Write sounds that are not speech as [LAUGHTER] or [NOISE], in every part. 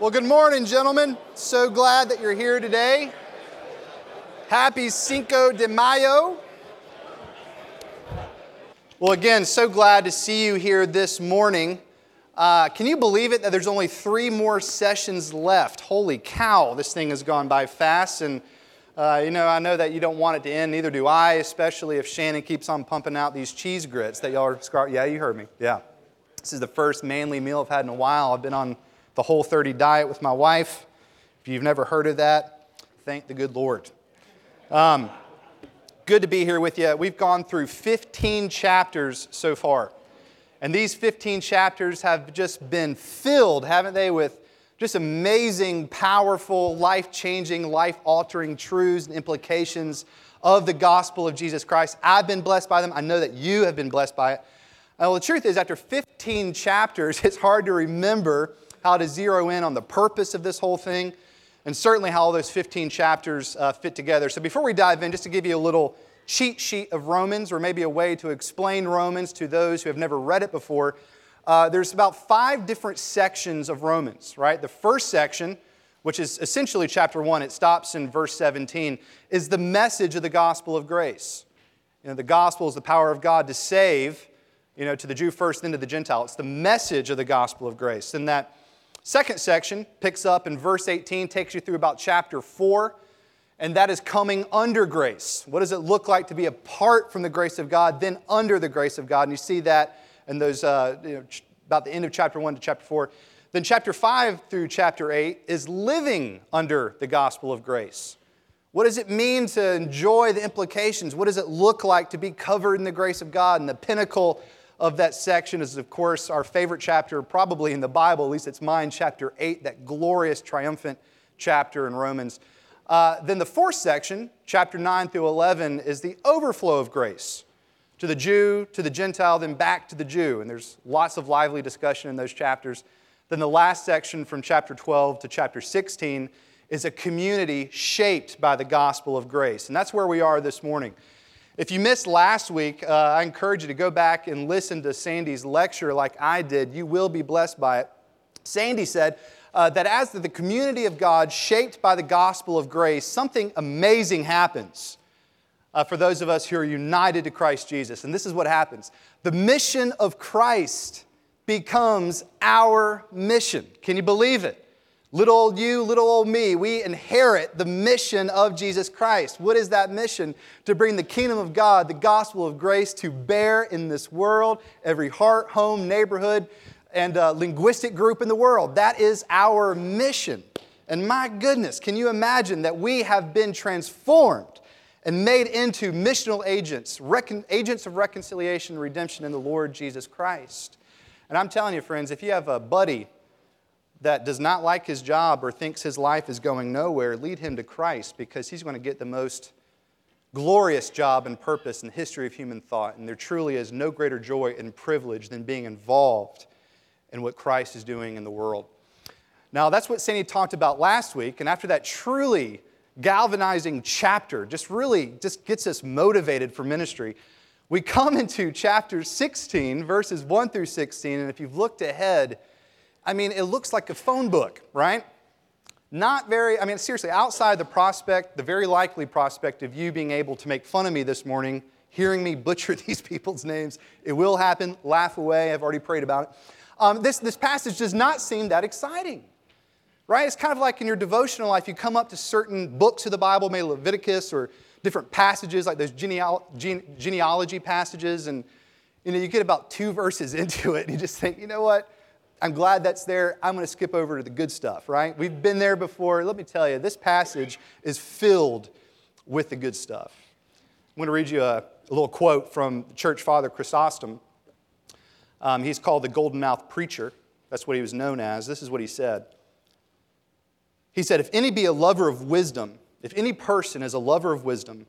Well, good morning, gentlemen. So glad that you're here today. Happy Cinco de Mayo. Well, again, so glad to see you here this morning. Uh, can you believe it that there's only three more sessions left? Holy cow, this thing has gone by fast. And, uh, you know, I know that you don't want it to end, neither do I, especially if Shannon keeps on pumping out these cheese grits that y'all are, yeah, you heard me, yeah. This is the first manly meal I've had in a while. I've been on the Whole 30 diet with my wife. If you've never heard of that, thank the good Lord. Um, good to be here with you. We've gone through 15 chapters so far. And these 15 chapters have just been filled, haven't they, with just amazing, powerful, life changing, life altering truths and implications of the gospel of Jesus Christ. I've been blessed by them. I know that you have been blessed by it. Well, the truth is, after 15 chapters, [LAUGHS] it's hard to remember how to zero in on the purpose of this whole thing, and certainly how all those 15 chapters uh, fit together. So before we dive in, just to give you a little cheat sheet of Romans, or maybe a way to explain Romans to those who have never read it before, uh, there's about five different sections of Romans, right? The first section, which is essentially chapter one, it stops in verse 17, is the message of the gospel of grace. You know, the gospel is the power of God to save, you know, to the Jew first, then to the Gentile. It's the message of the gospel of grace. And that Second section picks up in verse 18, takes you through about chapter 4, and that is coming under grace. What does it look like to be apart from the grace of God, then under the grace of God? And you see that in those, uh, you know, about the end of chapter 1 to chapter 4. Then chapter 5 through chapter 8 is living under the gospel of grace. What does it mean to enjoy the implications? What does it look like to be covered in the grace of God? And the pinnacle of that section is, of course, our favorite chapter, probably in the Bible, at least it's mine, chapter 8, that glorious, triumphant chapter in Romans. Uh, then the fourth section, chapter 9 through 11, is the overflow of grace to the Jew, to the Gentile, then back to the Jew. And there's lots of lively discussion in those chapters. Then the last section from chapter 12 to chapter 16 is a community shaped by the gospel of grace. And that's where we are this morning. If you missed last week, uh, I encourage you to go back and listen to Sandy's lecture like I did. You will be blessed by it. Sandy said uh, that as the community of God, shaped by the gospel of grace, something amazing happens uh, for those of us who are united to Christ Jesus. And this is what happens the mission of Christ becomes our mission. Can you believe it? Little old you, little old me, we inherit the mission of Jesus Christ. What is that mission? To bring the kingdom of God, the gospel of grace to bear in this world, every heart, home, neighborhood, and uh, linguistic group in the world. That is our mission. And my goodness, can you imagine that we have been transformed and made into missional agents, recon- agents of reconciliation and redemption in the Lord Jesus Christ? And I'm telling you, friends, if you have a buddy that does not like his job or thinks his life is going nowhere, lead him to Christ because he's going to get the most glorious job and purpose in the history of human thought. And there truly is no greater joy and privilege than being involved in what Christ is doing in the world. Now, that's what Sandy talked about last week. And after that truly galvanizing chapter, just really just gets us motivated for ministry, we come [LAUGHS] into chapter 16, verses 1 through 16. And if you've looked ahead, I mean, it looks like a phone book, right? Not very, I mean, seriously, outside the prospect, the very likely prospect of you being able to make fun of me this morning, hearing me [LAUGHS] butcher these people's names, it will happen. Laugh away. I've already prayed about it. Um, this, this passage does not seem that exciting, right? It's kind of like in your devotional life, you come up to certain books of the Bible, maybe Leviticus or different passages like those gene- genealogy passages, and you know, you get about two verses [LAUGHS] into it, and you just think, you know what? I'm glad that's there. I'm going to skip over to the good stuff, right? We've been there before. Let me tell you, this passage is filled with the good stuff. I'm going to read you a, a little quote from church father Chrysostom. Um, he's called the golden Mouth preacher. That's what he was known as. This is what he said. He said, If any be a lover of wisdom, if any person is a lover of wisdom,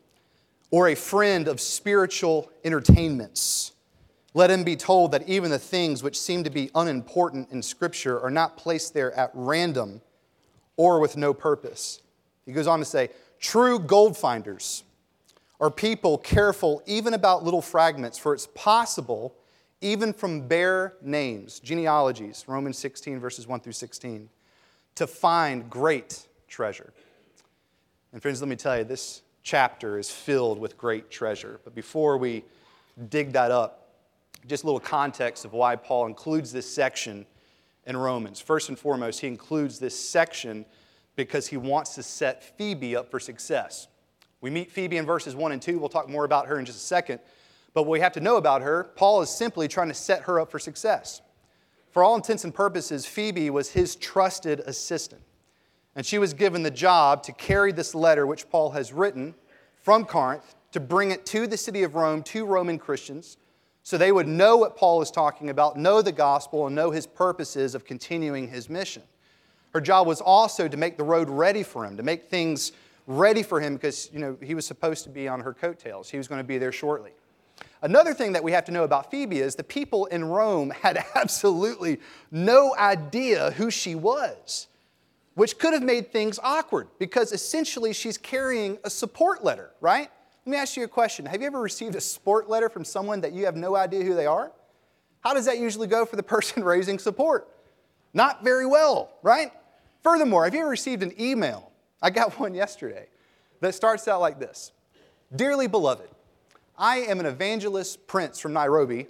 or a friend of spiritual entertainments, let him be told that even the things which seem to be unimportant in Scripture are not placed there at random or with no purpose. He goes on to say, True gold finders are people careful even about little fragments, for it's possible, even from bare names, genealogies, Romans 16, verses 1 through 16, to find great treasure. And friends, let me tell you, this chapter is filled with great treasure. But before we dig that up, just a little context of why Paul includes this section in Romans. First and foremost, he includes this section because he wants to set Phoebe up for success. We meet Phoebe in verses 1 and 2. We'll talk more about her in just a second. But what we have to know about her, Paul is simply trying to set her up for success. For all intents and purposes, Phoebe was his trusted assistant. And she was given the job to carry this letter, which Paul has written from Corinth, to bring it to the city of Rome, to Roman Christians, so they would know what Paul is talking about, know the gospel, and know his purposes of continuing his mission. Her job was also to make the road ready for him, to make things ready for him because you know, he was supposed to be on her coattails. He was going to be there shortly. Another thing that we have to know about Phoebe is the people in Rome had [LAUGHS] absolutely no idea who she was, which could have made things awkward because essentially she's carrying a support letter, right? Let me ask you a question. Have you ever received a support letter from someone that you have no idea who they are? How does that usually go for the [LAUGHS] person raising support? Not very well, right? Furthermore, have you ever received an email? I got [LAUGHS] one yesterday that starts out like this Dearly beloved, I am an evangelist prince from Nairobi,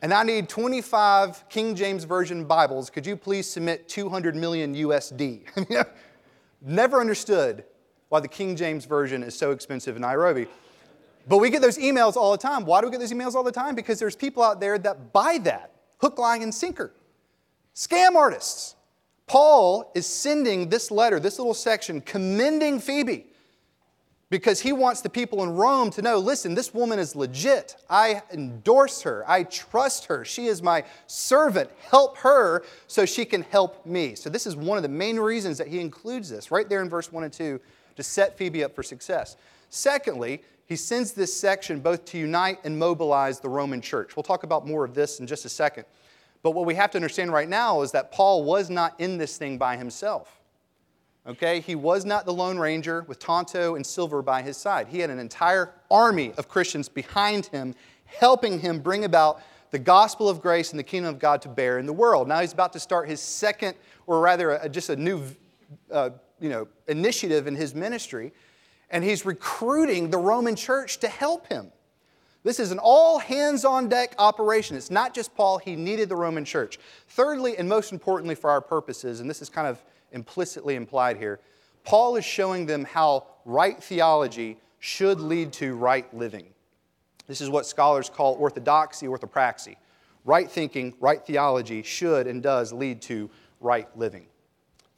and I need 25 King James Version Bibles. Could you please submit 200 million USD? [LAUGHS] Never understood why the King James Version is so expensive in Nairobi. But we get those emails all the time. Why do we get those emails all the time? Because there's people out there that buy that hook, line, and sinker. Scam artists. Paul is sending this letter, this little section, commending Phoebe because he wants the people in Rome to know listen, this woman is legit. I endorse her. I trust her. She is my servant. Help her so she can help me. So, this is one of the main reasons that he includes this right there in verse 1 and 2 to set Phoebe up for success. Secondly, he sends this section both to unite and mobilize the Roman church. We'll talk about more of this in just a second. But what we have to understand right now is that Paul was not in this thing by himself. Okay? He was not the Lone Ranger with Tonto and Silver by his side. He had an entire army of Christians behind him, helping him bring about the gospel of grace and the kingdom of God to bear in the world. Now he's about to start his second, or rather, a, just a new uh, you know, initiative in his ministry, and he's recruiting the Roman church to help him. This is an all hands on deck operation. It's not just Paul, he needed the Roman church. Thirdly, and most importantly for our purposes, and this is kind of implicitly implied here, Paul is showing them how right theology should lead to right living. This is what scholars call orthodoxy, orthopraxy. Right thinking, right theology should and does lead to right living.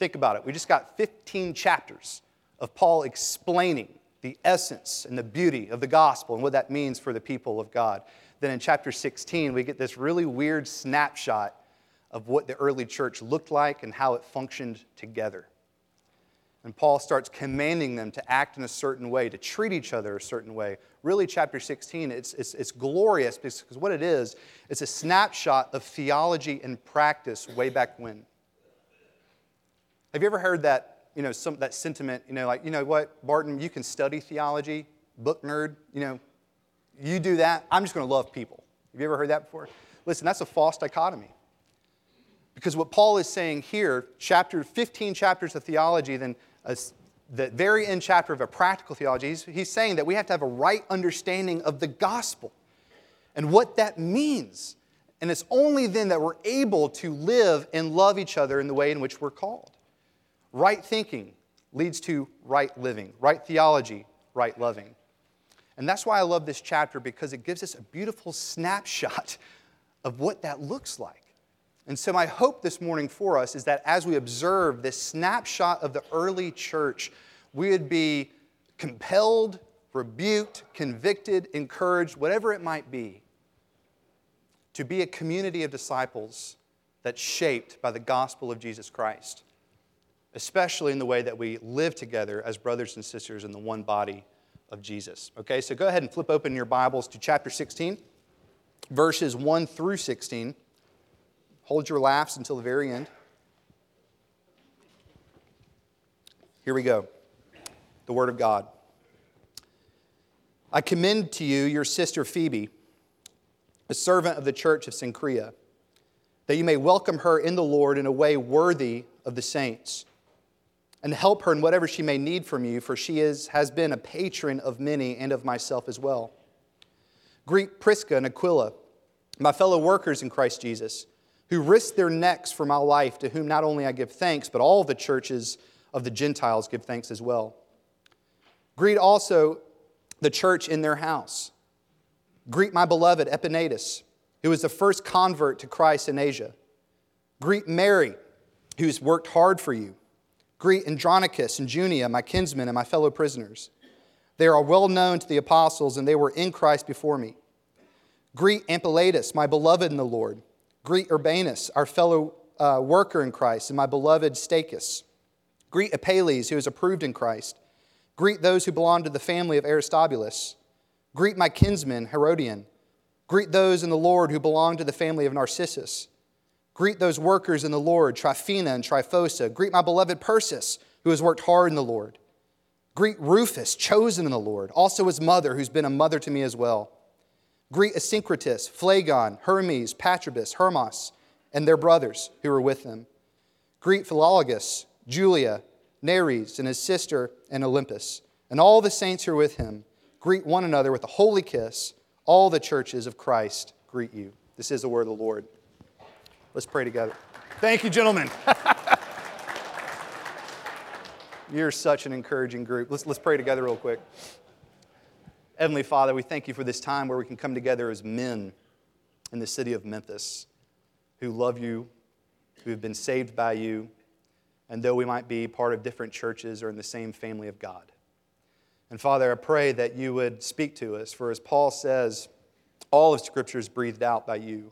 Think about it. We just got 15 chapters of Paul explaining the essence and the beauty of the gospel and what that means for the people of God. Then in chapter 16, we get this really weird snapshot of what the early church looked like and how it functioned together. And Paul starts commanding them to act in a certain way, to treat each other a certain way. Really, chapter 16, it's, it's, it's glorious because what it is, it's a snapshot of theology and practice way back when. Have you ever heard that, you know, some, that sentiment, you know, like, you know what, Barton, you can study theology, book nerd, you know, you do that, I'm just going to love people. Have you ever heard that before? Listen, that's a false dichotomy. Because what Paul is saying here, chapter 15 chapters of theology, then uh, a, the very end chapter of a practical theology, he's, he's saying that we have to have a right understanding of the gospel and what that means. And it's only then that we're able to live and love each other in the way in which we're called. Right thinking leads to right living, right theology, right loving. And that's why I love this chapter because it gives us a beautiful snapshot [LAUGHS] of what that looks like. And so, my hope this morning for us is that as we observe this snapshot of the early church, we would be compelled, rebuked, convicted, encouraged, whatever it might be, to be a community of disciples that's shaped by the gospel of Jesus Christ, especially in the way that we live together as brothers and sisters in the one body of Jesus. Okay, so go ahead and flip open your Bibles to chapter 16, verses 1 through 16. Hold your laughs until the very end. Here we go. The Word of God. I commend to you your sister Phoebe, a servant of the church of Cenchrea, that you may welcome her in the Lord in a way worthy of the saints, and help her in whatever she may need from you, for she is, has been a patron of many and of myself as well. Greet Prisca and Aquila, my fellow workers in Christ Jesus, who risked their necks for my life, to whom not only I give thanks, but all the churches of the Gentiles give thanks as well. Greet also the church in their house. Greet my beloved Epaenetus, who was the first convert to Christ in Asia. Greet Mary, who's worked hard for you. Greet Andronicus and Junia, my kinsmen and my fellow prisoners. They are well known to the apostles, and they were in Christ before me. Greet Ampliatus, my beloved in the Lord. Greet Urbanus, our fellow uh, worker in Christ, and my beloved Stachys. Greet Apelles, who is approved in Christ. Greet those who belong to the family of Aristobulus. Greet my kinsman, Herodion. Greet those in the Lord who belong to the family of Narcissus. Greet those workers in the Lord, Tryphena and Tryphosa. Greet my beloved Persis, who has worked hard in the Lord. Greet Rufus, chosen in the Lord, also his mother, who's been a mother to me as well. Greet Asyncritus, Phlegon, Hermes, Patrobus, Hermas, and their brothers who are with them. Greet Philologus, Julia, Nereus, and his sister, and Olympus, and all the saints who are with him. Greet one another with a holy kiss. All the churches of Christ greet you. This is the word of the Lord. Let's pray together. Thank you, gentlemen. [LAUGHS] You're such an encouraging group. Let's, let's pray together, real quick. Heavenly Father, we thank you for this time where we can come together as men in the city of Memphis who love you, who have been saved by you, and though we might be part of different churches or in the same family of God. And Father, I pray that you would speak to us, for as Paul says, all of Scripture is breathed out by you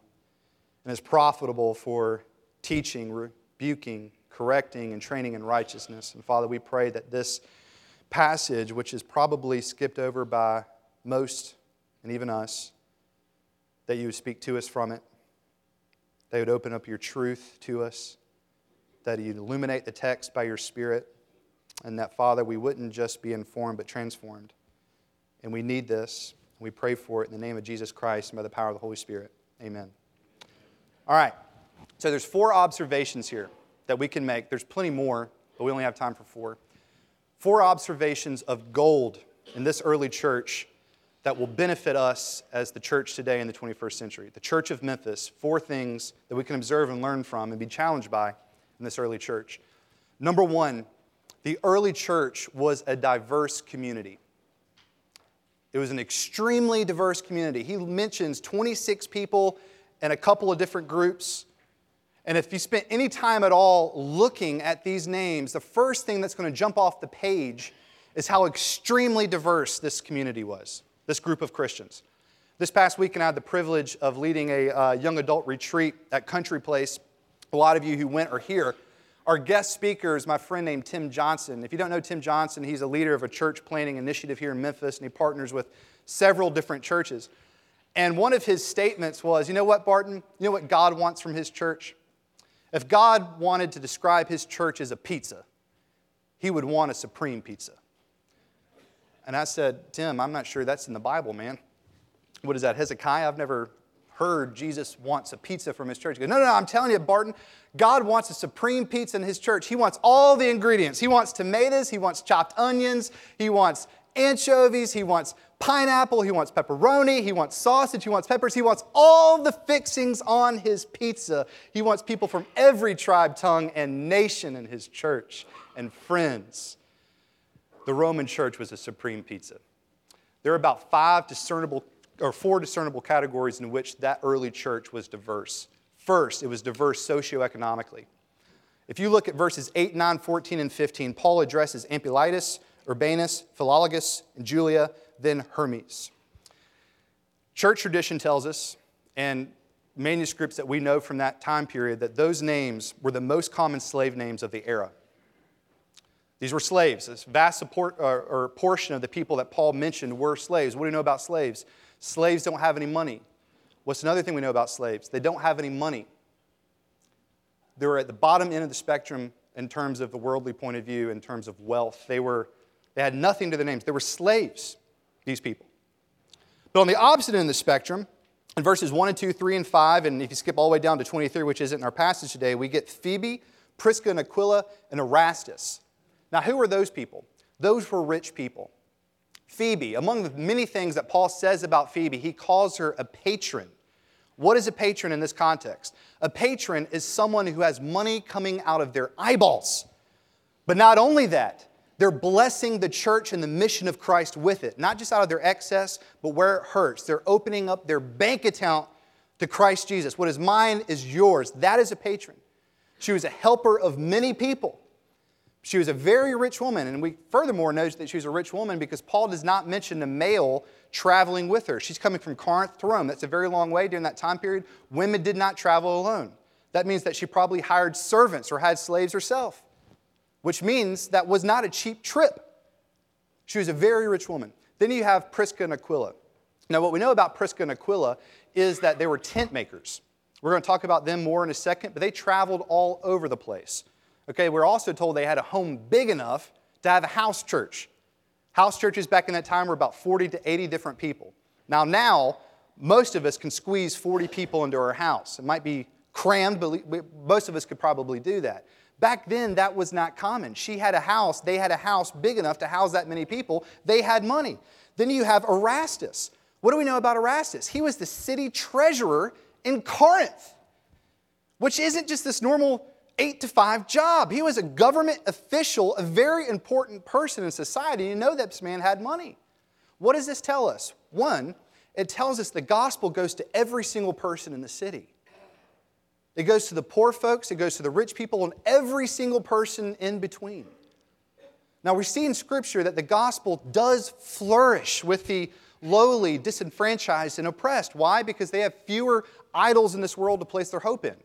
and is profitable for teaching, rebuking, correcting, and training in righteousness. And Father, we pray that this passage, which is probably skipped over by most and even us, that you would speak to us from it, that you would open up your truth to us, that you'd illuminate the text by your Spirit, and that, Father, we wouldn't just be informed but transformed. And we need this. We pray for it in the name of Jesus Christ and by the power of the Holy Spirit. Amen. All right. So there's four observations here that we can make. There's plenty more, but we only have time for four. Four observations of gold in this early church that will benefit us as the church today in the 21st century. The church of Memphis, four things that we can observe and learn from and be challenged by in this early church. Number one, the early church was a diverse community. It was an extremely diverse community. He mentions 26 people and a couple of different groups. And if you spent any time at all looking at these names, the first thing that's going to jump off the page is how extremely diverse this community was, this group of Christians. This past weekend, I had the privilege of leading a uh, young adult retreat at Country Place. A lot of you who went are here. Our guest speaker is my friend named Tim Johnson. If you don't know Tim Johnson, he's a leader of a church planting initiative here in Memphis, and he partners with several different churches. And one of his statements was, You know what, Barton? You know what God wants from his church? If God wanted to describe his church as a pizza, he would want a supreme pizza. And I said, Tim, I'm not sure that's in the Bible, man. What is that, Hezekiah? I've never heard Jesus wants a pizza from his church. He goes, no, no, no, I'm telling you, Barton, God wants a supreme pizza in his church. He wants all the ingredients. He wants tomatoes, he wants chopped onions, he wants anchovies, he wants pineapple, he wants pepperoni, he wants sausage, he wants peppers, he wants all the fixings on his pizza. He wants people from every tribe, tongue, and nation in his church and friends. The Roman church was a supreme pizza. There are about five discernible or four discernible categories in which that early church was diverse. First, it was diverse socioeconomically. If you look at verses 8, 9, 14, and 15, Paul addresses Ampliatus, Urbanus, Philologus, and Julia, then Hermes. Church tradition tells us, and manuscripts that we know from that time period, that those names were the most common slave names of the era. These were slaves. This vast support, or, or portion of the people that Paul mentioned were slaves. What do you know about slaves? Slaves don't have any money. What's another thing we know about slaves? They don't have any money. They were at the bottom end of the spectrum in terms of the worldly point of view, in terms of wealth. They, were, they had nothing to their names. They were slaves, these people. But on the opposite end of the spectrum, in verses 1 and 2, 3 and 5, and if you skip all the way down to 23, which isn't in our passage today, we get Phoebe, Prisca and Aquila, and Erastus. Now, who are those people? Those were rich people. Phoebe, among the many things that Paul says about Phoebe, he calls her a patron. What is a patron in this context? A patron is someone who has money coming out of their eyeballs. But not only that, they're blessing the church and the mission of Christ with it, not just out of their excess, but where it hurts. They're opening up their bank account to Christ Jesus. What is mine is yours. That is a patron. She was a helper of many people. She was a very rich woman, and we furthermore know that she was a rich woman because Paul does not mention a male traveling with her. She's coming from Corinth to Rome. That's a very long way during that time period. Women did not travel alone. That means that she probably hired servants or had slaves herself which means that was not a cheap trip. She was a very rich woman. Then you have Prisca and Aquila. Now, what we know about Prisca and Aquila is that they were tent makers. We're going to talk about them more in a second, but they traveled all over the place. Okay, we're also told they had a home big enough to have a house church. House churches back in that time were about 40 to 80 different people. Now, now, most of us can squeeze 40 people into our house. It might be crammed, but most of us could probably do that. Back then, that was not common. She had a house, they had a house big enough to house that many people. They had money. Then you have Erastus. What do we know about Erastus? He was the city treasurer in Corinth, which isn't just this normal eight to five job. He was a government official, a very important person in society. You know that this man had money. What does this tell us? One, it tells us the gospel goes to every single person in the city. It goes to the poor folks, it goes to the rich people, and every single person in between. Now, we see in Scripture that the gospel does flourish with the lowly, disenfranchised, and oppressed. Why? Because they have fewer idols in this world to place their hope in.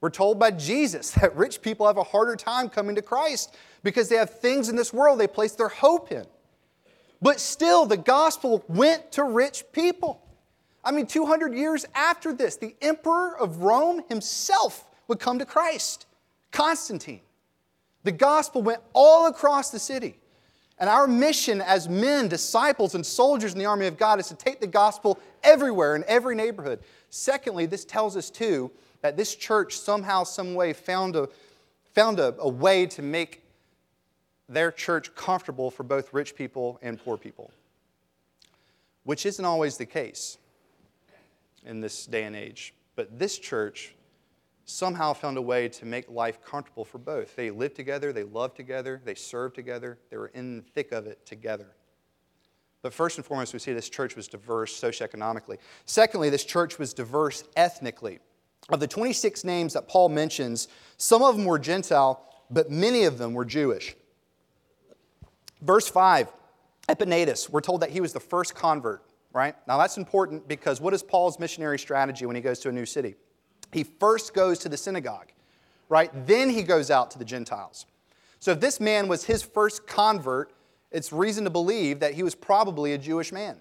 We're told by Jesus [LAUGHS] that rich people have a harder time coming to Christ because they have things in this world they place their hope in. But still, the gospel went to rich people. I mean, 200 years after this, the emperor of Rome himself would come to Christ, Constantine. The gospel went all across the city. And our mission as men, disciples, and soldiers in the army of God is to take the gospel everywhere in every neighborhood. Secondly, this tells us too that this church somehow, some way found a, found a, a way to make their church comfortable for both rich people and poor people, which isn't always the case in this day and age. But this church somehow found a way to make life comfortable for both. They lived together, they loved together, they served together, they were in the thick of it together. But first and foremost, we see this church was diverse socioeconomically. Secondly, this church was diverse ethnically. Of the 26 names that Paul mentions, some of them were Gentile, but many of them were Jewish. Verse 5, Epaenetus, we're told that he was the first convert right? Now that's important because what is Paul's missionary strategy when he goes to a new city? He first goes to the synagogue, right? Then he goes out to the Gentiles. So if this man was his first convert, it's reason to believe that he was probably a Jewish man.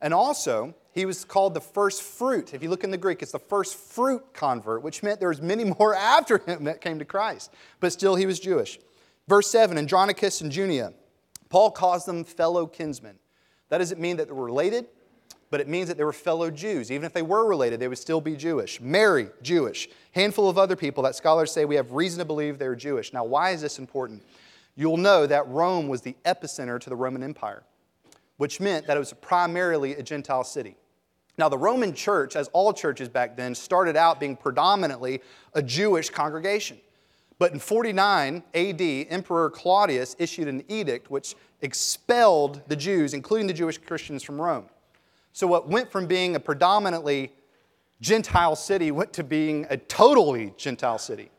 And also, he was called the first fruit. If you look in the Greek, it's the first fruit convert, which meant there was many [LAUGHS] more after him that came to Christ. But still, he was Jewish. Verse 7, Andronicus and Junia, Paul calls them fellow kinsmen. That doesn't mean that they're related, but it means that they were fellow Jews. Even if they were related, they would still be Jewish. Mary, Jewish. Handful of other people that scholars say we have reason to believe they're Jewish. Now, why is this important? You'll know that Rome was the epicenter to the Roman Empire, which meant that it was primarily a Gentile city. Now, the Roman church, as all churches back then, started out being predominantly a Jewish congregation. But in 49 AD, Emperor Claudius issued an edict which expelled the Jews, including the Jewish Christians, from Rome. So, what went from being a predominantly Gentile city went to being a totally Gentile city.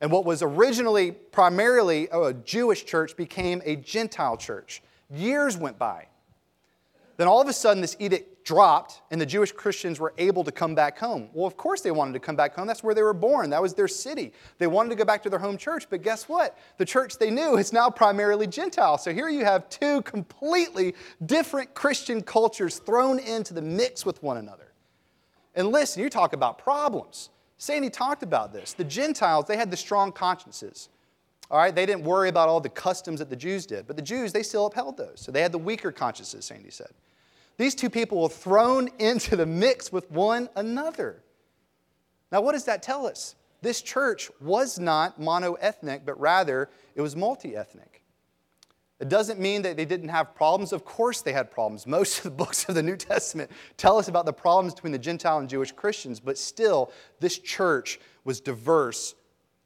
And what was originally primarily a Jewish church became a Gentile church. Years went by. Then all of a sudden, this edict dropped, and the Jewish Christians were able to come back home. Well, of course, they wanted to come back home. That's where they were born, that was their city. They wanted to go back to their home church, but guess what? The church they knew is now primarily Gentile. So here you have two completely different Christian cultures thrown into the mix with one another. And listen, you talk about problems. Sandy talked about this. The Gentiles, they had the strong consciences. All right, they didn't worry about all the customs that the Jews did, but the Jews, they still upheld those. So they had the weaker consciences, Sandy said. These two people were thrown [LAUGHS] into the mix with one another. Now, what does that tell us? This church was not mono-ethnic, but rather it was multi-ethnic. It doesn't mean that they didn't have problems. Of course, they had problems. [LAUGHS] Most of the books of the New Testament tell us about the problems between the Gentile and Jewish Christians, but still, this church was diverse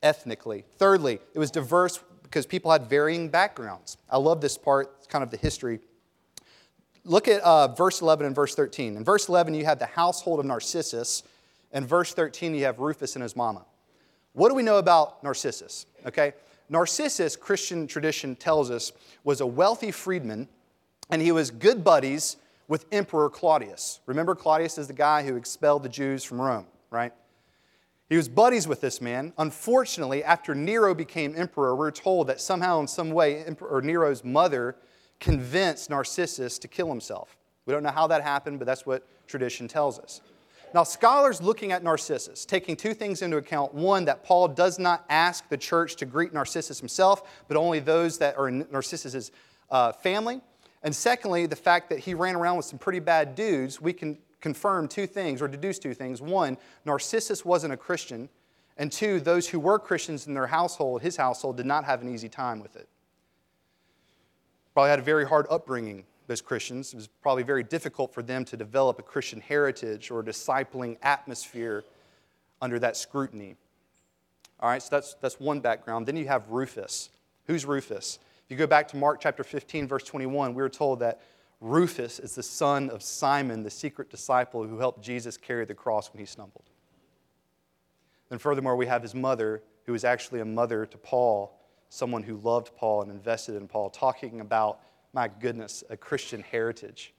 ethnically. Thirdly, it was diverse because people had varying backgrounds. I love this part, it's kind of the history. Look at uh, verse 11 and verse 13. In verse 11, you have the household of Narcissus. In verse 13, you have Rufus and his mama. What do we know about Narcissus? Okay, Narcissus, Christian tradition tells us, was a wealthy freedman, and he was good buddies with Emperor Claudius. Remember, Claudius is the guy who expelled the Jews from Rome, right? He was buddies with this man. Unfortunately, after Nero became emperor, we're told that somehow, in some way, Emperor Nero's mother convinced Narcissus to kill himself. We don't know how that happened, but that's what tradition tells us. Now, scholars looking at Narcissus, taking two things into account. One, that Paul does not ask the church to greet Narcissus himself, but only those that are in Narcissus' uh, family. And secondly, the fact that he ran around with some pretty bad dudes, we can confirm two things or deduce two things. One, Narcissus wasn't a Christian. And two, those who were Christians in their household, his household, did not have an easy time with it. Probably had a very hard upbringing those Christians. It was probably very difficult for them to develop a Christian heritage or a discipling atmosphere under that scrutiny. All right, so that's, that's one background. Then you have Rufus. Who's Rufus? If you go back to Mark chapter 15, verse 21, we were told that Rufus is the son of Simon, the secret disciple who helped Jesus carry the cross when he stumbled. And furthermore, we have his mother, who is actually a mother to Paul, someone who loved Paul and invested in Paul, talking about my goodness, a Christian heritage.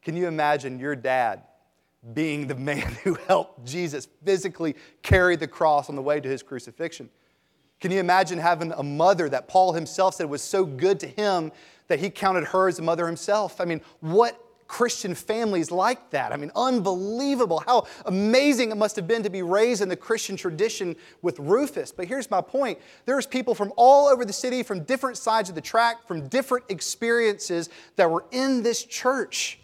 Can you imagine your dad being the man [LAUGHS] who helped Jesus physically carry the cross on the way to his crucifixion? Can you imagine having a mother that Paul himself said was so good to him that he counted her as a mother himself? I mean, what Christian families like that. I mean, unbelievable. How amazing it must have been to be raised in the Christian tradition with Rufus. But here's my point there's people from all over the city, from different sides of the track, from different experiences that were in this church.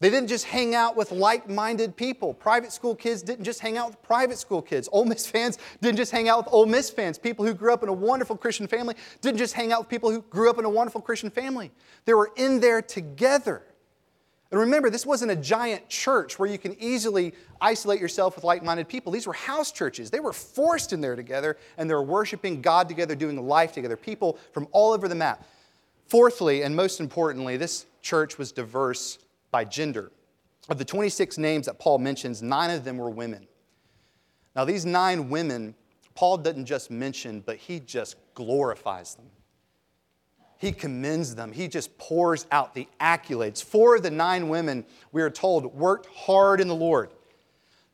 They didn't just hang out with like minded people. Private school kids didn't just hang out with private school kids. Ole Miss fans didn't just hang out with Ole Miss fans. People who grew up in a wonderful Christian family didn't just hang out with people who grew up in a wonderful Christian family. They were in there together. And remember, this wasn't a giant church where you can easily isolate yourself with like minded people. These were house churches. They were forced in there together and they were worshiping God together, doing life together. People from all over the map. Fourthly, and most importantly, this church was diverse by gender. Of the 26 names that Paul mentions, nine of them were women. Now, these nine women, Paul doesn't just mention, but he just glorifies them. He commends them. He just pours out the accolades. Four of the nine women, we are told, worked hard in the Lord.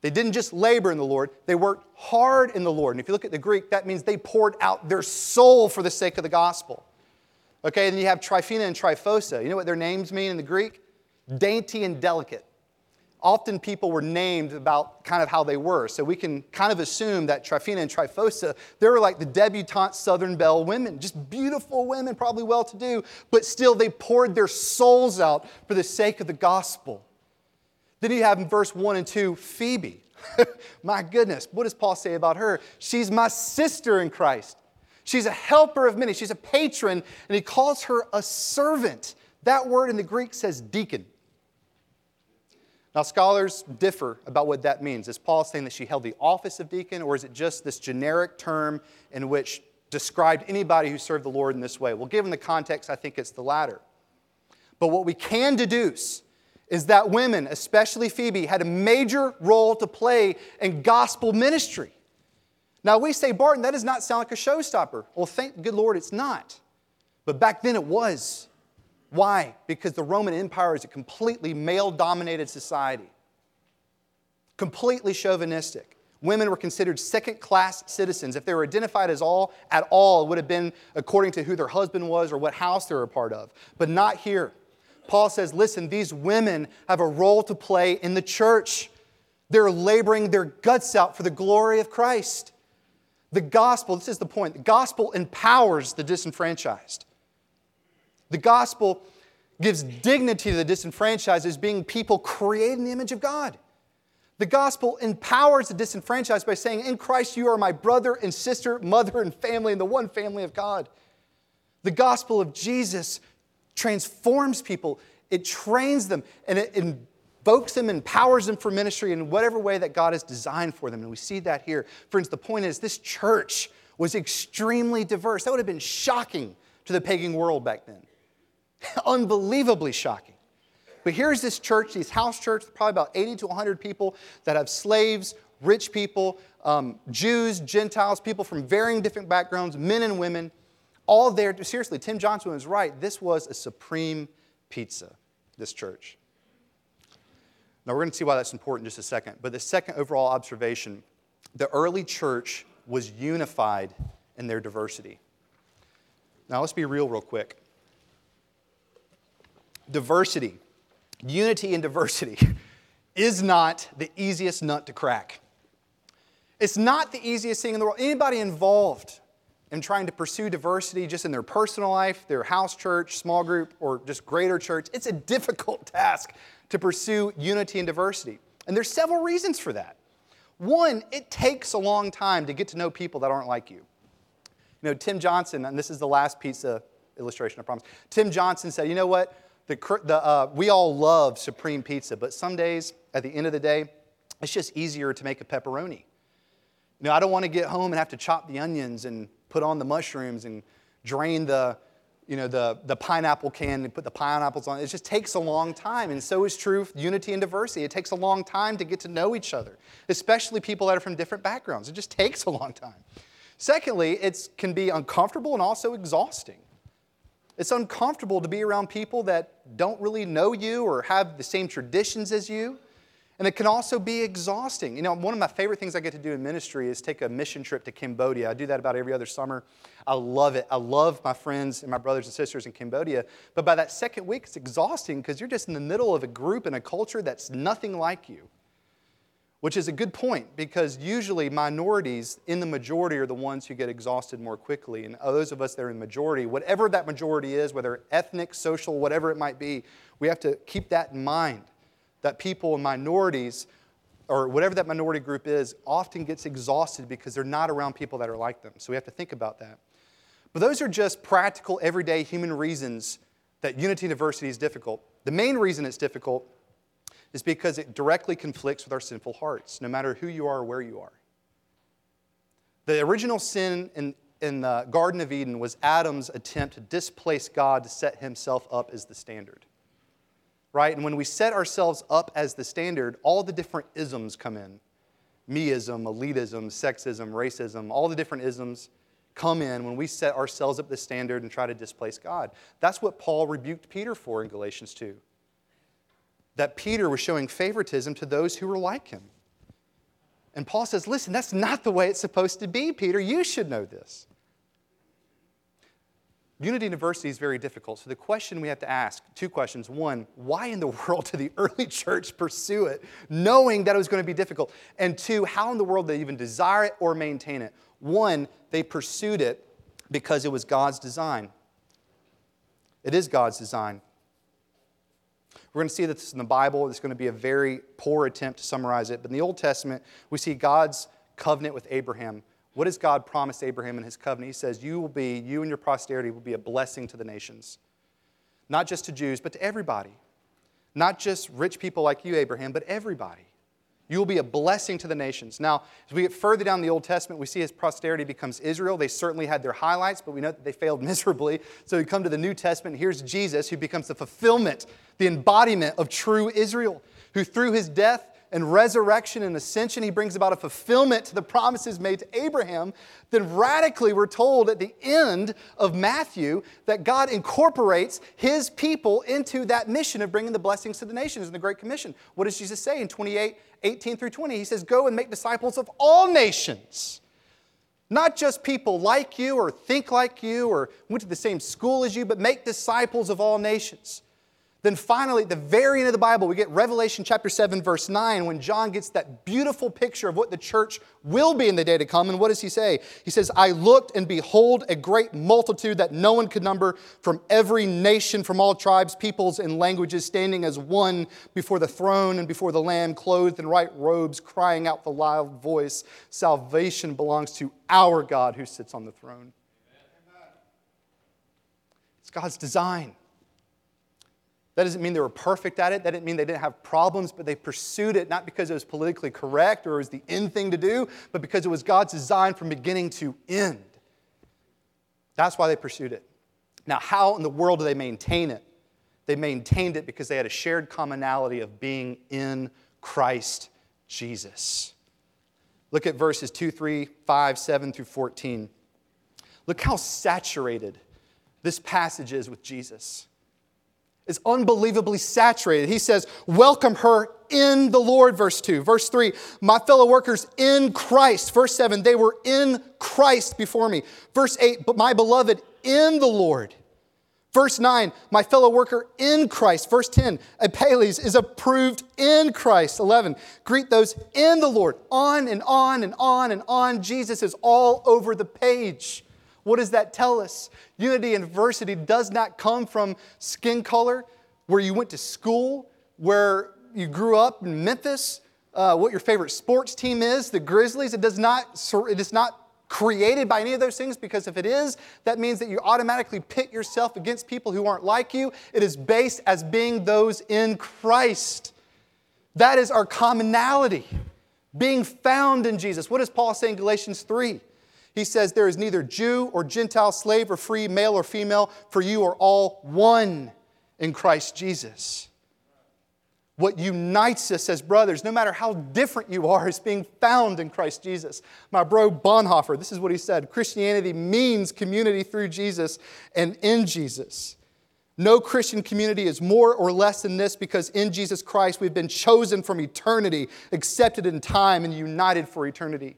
They didn't just labor in the Lord, they worked hard in the Lord. And if you look at the Greek, that means they poured out their soul for the sake of the gospel. Okay, then you have Tryphena and Tryphosa. You know what their names mean in the Greek? Dainty and delicate. Often people were named about kind of how they were. So we can kind of assume that Tryphena and Tryphosa, they were like the debutante Southern Belle women, just beautiful women, probably well to do, but still they poured their souls out for the sake of the gospel. Then you have in verse 1 and 2 Phoebe. [LAUGHS] my goodness, what does Paul say about her? She's my sister in Christ. She's a helper of many. She's a patron, and he calls her a servant. That word in the Greek says deacon. Now, scholars differ about what that means. Is Paul saying that she held the office of deacon, or is it just this generic term in which described anybody who served the Lord in this way? Well, given the context, I think it's the latter. But what we can deduce is that women, especially Phoebe, had a major role to play in gospel ministry. Now, we say, Barton, that does not sound like a showstopper. Well, thank good Lord it's not. But back then it was. Why? Because the Roman Empire is a completely male dominated society, completely chauvinistic. Women were considered second class citizens. If they were identified as all at all, it would have been according to who their husband was or what house they were a part of. But not here. Paul says, listen, these women have a role to play in the church. They're laboring their guts out for the glory of Christ. The gospel, this is the point, the gospel empowers the disenfranchised. The gospel gives dignity to the disenfranchised as being people created in the image of God. The gospel empowers the disenfranchised by saying, In Christ, you are my brother and sister, mother and family, in the one family of God. The gospel of Jesus transforms people, it trains them, and it invokes them, empowers them for ministry in whatever way that God has designed for them. And we see that here. Friends, the point is, this church was extremely diverse. That would have been shocking to the pagan world back then. [LAUGHS] Unbelievably shocking. But here's this church, these house church, probably about 80 to 100 people that have slaves, rich people, um, Jews, Gentiles, people from varying different backgrounds, men and women, all there. Seriously, Tim Johnson was right. This was a supreme pizza, this church. Now, we're going to see why that's important in just a second. But the second overall observation the early church was unified in their diversity. Now, let's be real, real quick. Diversity unity and diversity [LAUGHS] is not the easiest nut to crack. It's not the easiest thing in the world. Anybody involved in trying to pursue diversity just in their personal life, their house church, small group, or just greater church, it's a [LAUGHS] difficult task to pursue unity and diversity. And there's several reasons for that. One, it takes a long time to get to know people that aren't like you. You know, Tim Johnson, and this is the last pizza illustration, I promise. Tim Johnson said, you know what? The, the, uh, we all love supreme pizza, but some days, at the end of the day, it's just easier to make a pepperoni. You know, I don't want to get home and have to chop the onions and put on the mushrooms and drain the, you know, the, the pineapple can and put the pineapples on. It just takes a long time. And so is true unity and diversity. It takes a long time to get to know each other, especially people that are from different backgrounds. It just takes a long time. Secondly, it can be uncomfortable and also exhausting. It's uncomfortable to be around people that don't really know you or have the same traditions as you. And it can also be exhausting. You know, one of my favorite things I get to do in ministry is take a mission trip to Cambodia. I do that about every other summer. I love it. I love my friends and my brothers and sisters in Cambodia. But by that second week, it's exhausting because you're just in the middle of a group and a culture that's nothing like you which is a good point because usually minorities in the majority are the ones who get exhausted more quickly. And those of us that are in the majority, whatever that majority is, whether ethnic, social, whatever it might be, we have to keep that in mind that people in minorities or whatever that minority group is often gets exhausted because they're not around people that are like them. So we have to think about that. But those are just practical, everyday human reasons that unity and diversity is difficult. The main reason it's difficult is because it directly conflicts with our sinful hearts, no matter who you are or where you are. The original sin in, in the Garden of Eden was Adam's attempt to displace God to set himself up as the standard. Right? And when we set ourselves up as the standard, all the different isms come in meism, elitism, sexism, racism, all the different isms come in when we set ourselves up the standard and try to displace God. That's what Paul rebuked Peter for in Galatians 2 that Peter was showing favoritism to those who were like him. And Paul says, Listen, that's not the way it's supposed to be, Peter. You should know this. Unity in diversity is very difficult. So the question we have to ask two questions. One, why in the [LAUGHS] world did the early church pursue it, knowing that it was going to be difficult? And two, how in the world did they even desire it or maintain it? One, they pursued it because it was God's design. It is God's design. We're going to see this in the Bible. It's going to be a very poor attempt to summarize it. But in the Old Testament, we see God's covenant with Abraham. What does God promise Abraham in his covenant? He says, You will be, you and your posterity will be a blessing to the nations. Not just to Jews, but to everybody. Not just rich people like you, Abraham, but everybody. You will be a blessing to the nations. Now, as we get further down the Old Testament, we see his posterity becomes Israel. They certainly had their highlights, but we know that they failed [LAUGHS] miserably. So we come to the New Testament. Here's Jesus, who becomes the fulfillment, the embodiment of true Israel, who through his death and resurrection and ascension, he brings about a fulfillment to the promises made to Abraham. Then, radically, we're told at the end of Matthew that God incorporates his people into that mission of bringing the blessings to the nations in the Great Commission. What does Jesus say in 28 18 through 20? He says, Go and make disciples of all nations. Not just people like you or think like you or went to the same school as you, but make disciples of all nations. Then finally, the very end of the Bible, we get Revelation chapter 7, verse 9, when John gets that beautiful picture of what the church will be in the day to come. And what does he say? He says, I looked and behold a great multitude that no one could number from every nation, from all tribes, peoples, and languages, standing as one before the throne and before the Lamb, clothed in white robes, crying out with a loud voice, Salvation belongs to our God who sits on the throne. It's God's design. That doesn't mean they were perfect at it. That didn't mean they didn't have problems, but they pursued it not because it was politically correct or it was the end thing to do, but because it was God's design from beginning to end. That's why they pursued it. Now, how in the world do they maintain it? They maintained it because they had a shared commonality of being in Christ Jesus. Look at verses 2, 3, 5, 7 through 14. Look how saturated this passage is with Jesus is unbelievably saturated. He says, Welcome her in the Lord, verse 2. Verse 3, my fellow workers in Christ. Verse 7, they were in Christ before me. Verse 8, but my beloved in the Lord. Verse 9, my fellow worker in Christ. Verse 10, Apelles is approved in Christ. 11, greet those in the Lord. On and on and on and on. Jesus is all over the page. What does that tell us? Unity and diversity does not come from skin color, where you went to school, where you grew up in Memphis, uh, what your favorite sports team is, the Grizzlies. It does not, it is not created by any of those things because if it is, that means that you automatically pit yourself against people who aren't like you. It is based as being those in Christ. That is our commonality, being found in Jesus. What does Paul say in Galatians 3? He says, There is neither Jew or Gentile, slave or free, male or female, for you are all one in Christ Jesus. What unites us as brothers, no matter how different you are, is being found in Christ Jesus. My bro Bonhoeffer, this is what he said Christianity means community through Jesus and in Jesus. No Christian community is more or less than this because in Jesus Christ we've been chosen from eternity, accepted in time, and united for eternity.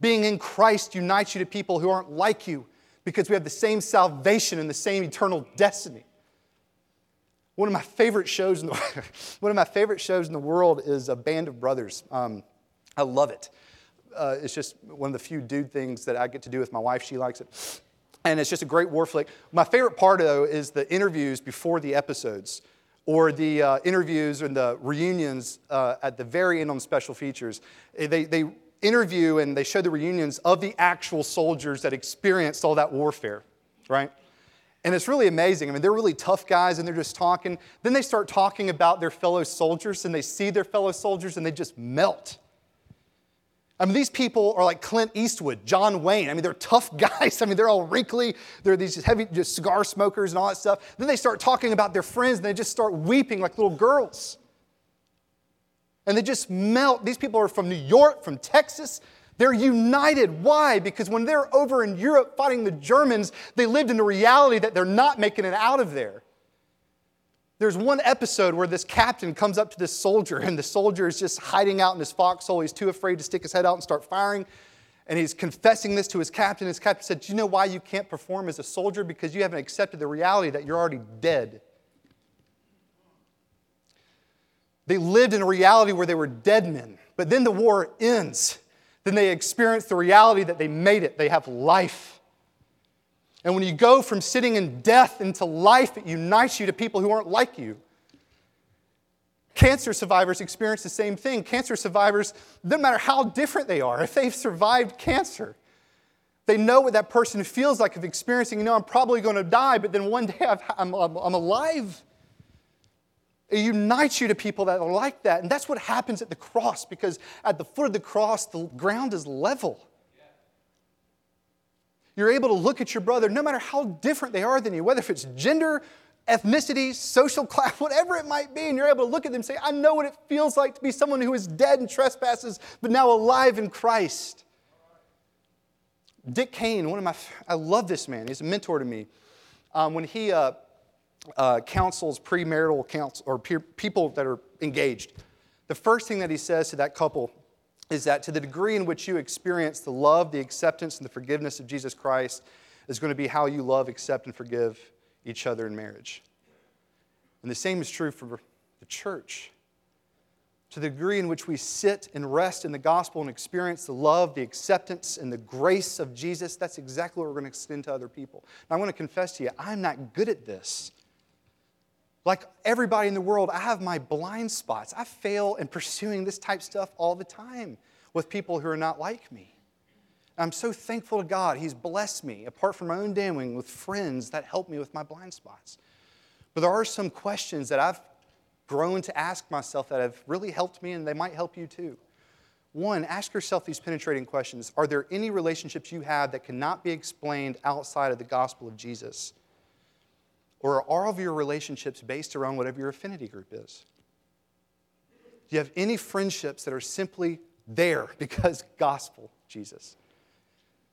Being in Christ unites you to people who aren't like you because we have the same salvation and the same eternal destiny. One of my favorite shows in the, [LAUGHS] one of my favorite shows in the world is a Band of Brothers. Um, I love it. Uh, it's just one of the few dude things that I get to do with my wife. She likes it. And it's just a great war flick. My favorite part, though, is the interviews before the episodes or the uh, interviews and the reunions uh, at the very end on special features. They, they interview and they show the reunions of the actual soldiers that experienced all that warfare, right? And it's really amazing. I mean, they're really tough guys and they're just talking. Then they start talking about their fellow soldiers and they see their fellow soldiers and they just melt. I mean, these people are like Clint Eastwood, John Wayne. I mean, they're tough [LAUGHS] guys. I mean, they're all wrinkly. They're these heavy just cigar smokers and all that stuff. Then they start talking about their friends and they just start weeping like little girls and they just melt. These people are from New York, from Texas. They're united. Why? Because when they're over in Europe fighting the Germans, they lived in the reality that they're not making it out of there. There's one episode where this captain comes up to this soldier, and the soldier is just hiding out in his foxhole. He's too afraid to stick his head out and start firing. And he's confessing this to his captain. His captain said, Do you know why you can't perform as a soldier? Because you haven't accepted the reality that you're already dead. They lived in a reality where they were dead men. But then the war ends. Then they experience the reality that they made it. They have life. And when you go from sitting in death into life, it unites you to people who aren't like you. Cancer survivors experience the same thing. Cancer survivors, no matter how different they are, if they've survived cancer, they know what that person feels like of experiencing, you know, I'm probably going to die, but then one day i am alive. It unites you to people that are like that. And that's what happens at the cross because at the foot of the cross, the ground is level. You're able to look at your brother, no matter how different they are than you, whether if it's gender, ethnicity, social class, [LAUGHS] whatever it might be, and you're able to look at them and say, I know what it feels like to be someone who is dead in trespasses, but now alive in Christ. Dick Kane, one of my, I love this man. He's a mentor to me. Um, when he, uh, uh, counsels premarital counsel or people that are engaged, the first thing that he says to that couple is that to the degree in which you experience the love, the acceptance, and the forgiveness of Jesus Christ is going to be how you love, accept, and forgive each other in marriage. And the same is true for the church. To the degree in which we sit and rest in the gospel and experience the love, the acceptance, and the grace of Jesus, that's exactly what we're going to extend to other people. Now, I want to confess to you, I'm not good at this. Like everybody in the world, I have my blind spots. I fail in pursuing this type stuff all the time with people who are not like me. I'm so thankful to God. He's blessed me, apart from my own damning, with friends that help me with my blind spots. But there are some questions that I've grown to ask myself that have really helped me, and they might help you too. One, ask yourself these penetrating questions Are there any relationships you have that cannot be explained outside of the gospel of Jesus? Or are all of your relationships based around whatever your affinity group is? Do you have any friendships that are simply there because gospel, Jesus?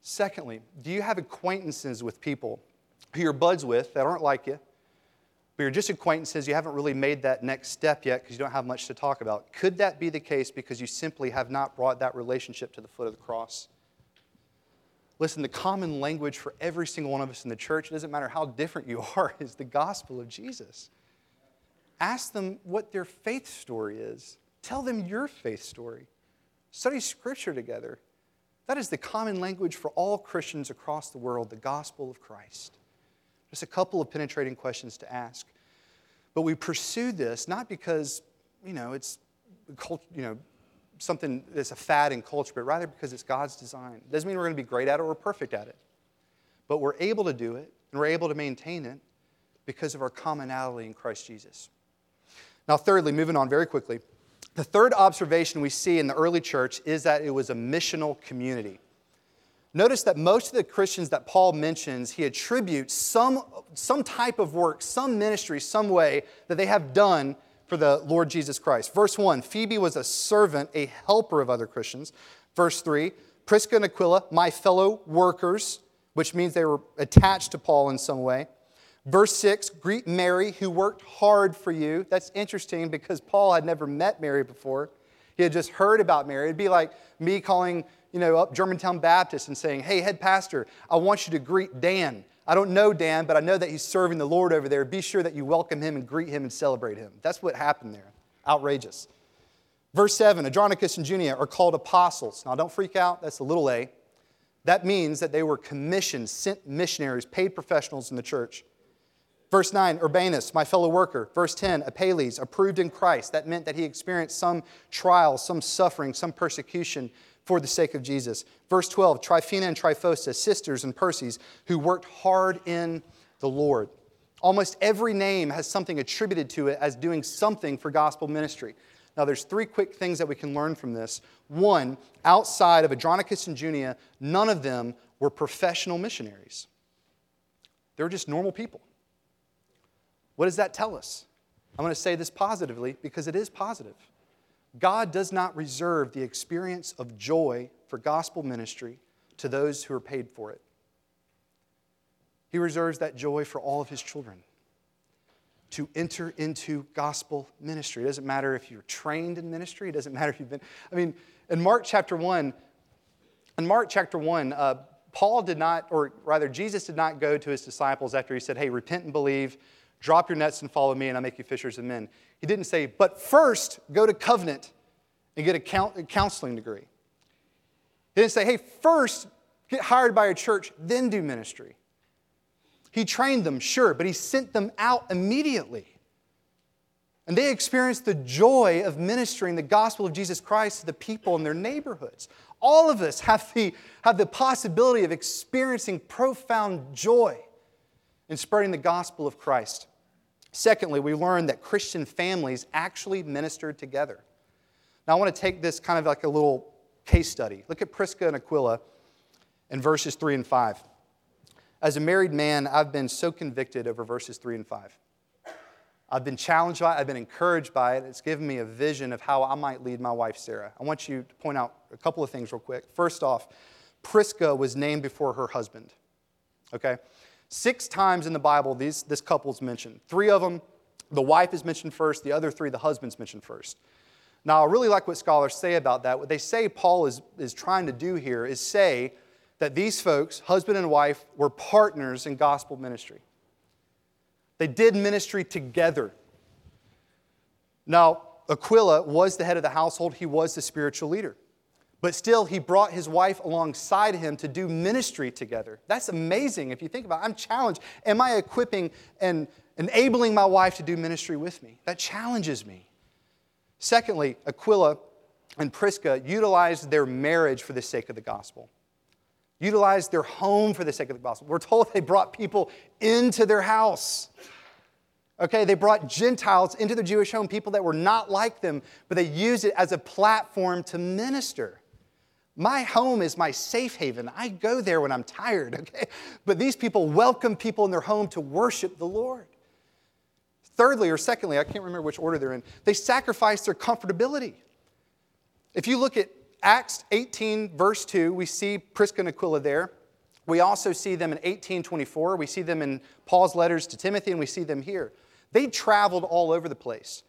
Secondly, do you have acquaintances with people who you're buds with that aren't like you, but you're just acquaintances, you haven't really made that next step yet because you don't have much to talk about? Could that be the case because you simply have not brought that relationship to the foot of the cross? Listen, the common language for every single one of us in the church, it doesn't matter how different you [LAUGHS] are, is the gospel of Jesus. Ask them what their faith story is. Tell them your faith story. Study scripture together. That is the common language for all Christians across the world, the gospel of Christ. Just a couple of penetrating questions to ask. But we pursue this not because, you know, it's you know, something that's a fad in culture, but rather because it's God's design. It doesn't mean we're going to be great at it or perfect at it. But we're able to do it and we're able to maintain it because of our commonality in Christ Jesus. Now, thirdly, moving on very quickly, the third observation we see in the early church is that it was a missional community. Notice that most of the Christians that Paul mentions, he attributes some, some type of work, some ministry, some way that they have done for the Lord Jesus Christ. Verse 1 Phoebe was a servant, a helper of other Christians. Verse 3 Prisca and Aquila, my fellow workers, which means they were attached to Paul in some way. Verse 6, greet Mary, who worked hard for you. That's interesting because Paul had never met Mary before. He had just heard about Mary. It'd be like me calling, you know, up Germantown Baptist and saying, hey, head pastor, I want you to greet Dan. I don't know Dan, but I know that he's serving the Lord over there. Be sure that you welcome him and greet him and celebrate him. That's what happened there. Outrageous. Verse 7, Andronicus and Junia are called apostles. Now, don't freak out, that's a little a. That means that they were commissioned, sent missionaries, paid professionals in the church. Verse 9, Urbanus, my fellow worker. Verse 10, Apelles, approved in Christ. That meant that he experienced some trial, some suffering, some persecution for the sake of Jesus. Verse 12, Tryphena and Tryphosa, sisters and Persis, who worked hard in the Lord. Almost every name has something attributed to it as doing something for gospel ministry. Now, there's three quick things that we can learn from this. One, outside of Andronicus and Junia, none of them were professional missionaries. They were just normal people. What does that tell us? I'm going to say this positively because it is positive. God does not reserve the experience of joy for gospel ministry to those who are paid for it. He reserves that joy for all of his children to enter into gospel ministry. It doesn't matter if you're trained in ministry, it doesn't matter if you've been. I mean, in Mark chapter 1, in Mark chapter 1, uh, Paul did not, or rather, Jesus did not go to his disciples after he said, Hey, repent and believe Drop your nets and follow me, and I'll make you fishers of men. He didn't say, but first go to Covenant and get a counseling degree. He didn't say, hey, first get hired by a church, then do ministry. He trained them, sure, but he sent them out immediately. And they experienced the joy of ministering the gospel of Jesus Christ to the people in their neighborhoods. All of us have the, have the possibility of experiencing profound joy in spreading the gospel of Christ. Secondly, we learned that Christian families actually ministered together. Now, I want to take this kind of like a little case study. Look at Prisca and Aquila in verses 3 and 5. As a married man, I've been so convicted over verses 3 and 5. I've been challenged by it, I've been encouraged by it. It's given me a vision of how I might lead my wife, Sarah. I want you to point out a couple of things real quick. First off, Prisca was named before her husband. Okay? Six times in the Bible, these, this couple's mentioned. Three of them, the wife is mentioned first, the other three, the husband's mentioned first. Now, I really like what scholars say about that. What they say Paul is, is trying to do here is say that these folks, husband and wife, were partners in gospel ministry. They did ministry together. Now, Aquila was the head of the household, he was the spiritual leader. But still, he brought his wife alongside him to do ministry together. That's amazing if you think about it. I'm challenged. Am I equipping and enabling my wife to do ministry with me? That challenges me. Secondly, Aquila and Prisca utilized their marriage for the sake of the gospel, utilized their home for the sake of the gospel. We're told they brought people into their house. Okay, they brought Gentiles into the Jewish home, people that were not like them, but they used it as a platform to minister. My home is my safe haven. I go there when I'm tired, [LAUGHS] okay? But these people welcome people in their home to worship the Lord. Thirdly, or secondly, I can't remember which order they're in, they sacrifice their comfortability. If you look at Acts 18, verse 2, we see Prisca and Aquila there. We also see them in 1824. We see them in Paul's letters to Timothy, and we see them here. They traveled all over the place.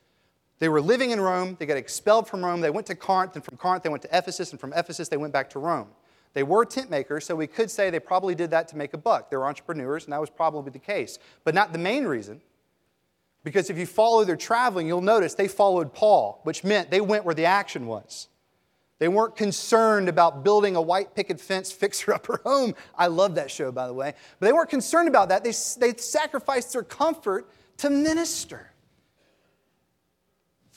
They were living in Rome. They got expelled from Rome. They went to Corinth, and from Corinth, they went to Ephesus, and from Ephesus, they went back to Rome. They were tent makers, so we could say they probably did that to make a buck. They were entrepreneurs, and that was probably the case. But not the main reason. Because if you follow their traveling, you'll notice they followed Paul, which meant they went where the action was. They weren't concerned about building a white picket fence [LAUGHS] fixer upper home. I love that show, by the way. But they weren't concerned about that. They, they sacrificed their comfort to minister.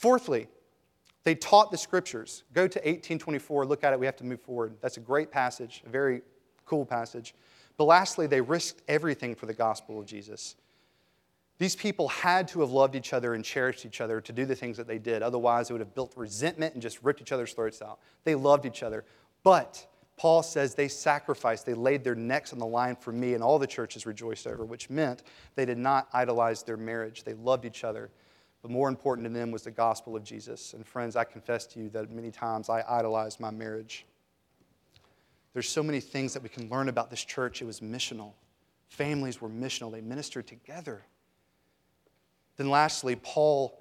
Fourthly, they taught the scriptures. Go to 1824, look at it, we have to move forward. That's a great passage, a very cool passage. But lastly, they risked everything for the gospel of Jesus. These people had to have loved each other and cherished each other to do the things that they did. Otherwise, they would have built resentment and just ripped each other's throats out. They loved each other. But Paul says they sacrificed, they laid their necks on the line for me, and all the churches rejoiced over, which meant they did not idolize their marriage. They loved each other but more important to them was the gospel of Jesus. And friends, I confess to you that many times I idolized my marriage. There's so many things that we can learn about this church. It was missional. Families were missional, they ministered together. Then, lastly, Paul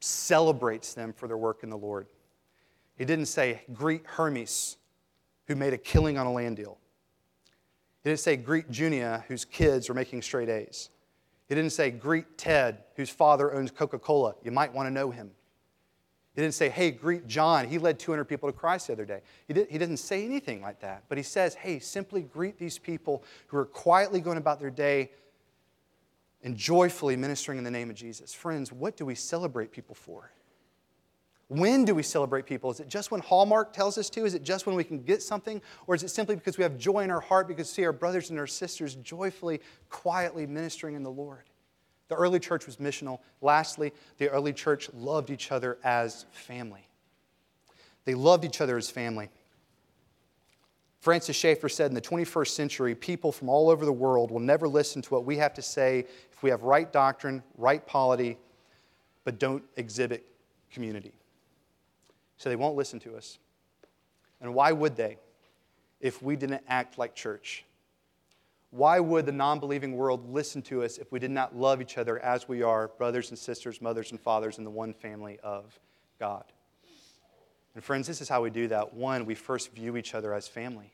celebrates them for their work in the Lord. He didn't say, Greet Hermes, who made a killing on a land deal. He didn't say, Greet Junia, whose kids are making straight A's. He didn't say, greet Ted, whose father owns Coca Cola. You might want to know him. He didn't say, hey, greet John. He led 200 people to Christ the other day. He, did, he didn't say anything like that. But he says, hey, simply greet these people who are quietly going about their day and joyfully ministering in the name of Jesus. Friends, what do we celebrate people for? When do we celebrate people? Is it just when Hallmark tells us to? Is it just when we can get something? Or is it simply because we have joy in our heart because we see our brothers and our sisters joyfully, quietly ministering in the Lord? The early church was missional. Lastly, the early church loved each other as family. They loved each other as family. Francis Schaeffer said in the 21st century, people from all over the world will never listen to what we have to say if we have right doctrine, right polity, but don't exhibit community. So they won't listen to us. And why would they if we didn't act like church? Why would the non believing world listen to us if we did not love each other as we are, brothers and sisters, mothers and fathers, in the one family of God? And friends, this is how we do that. One, we first view each other as family.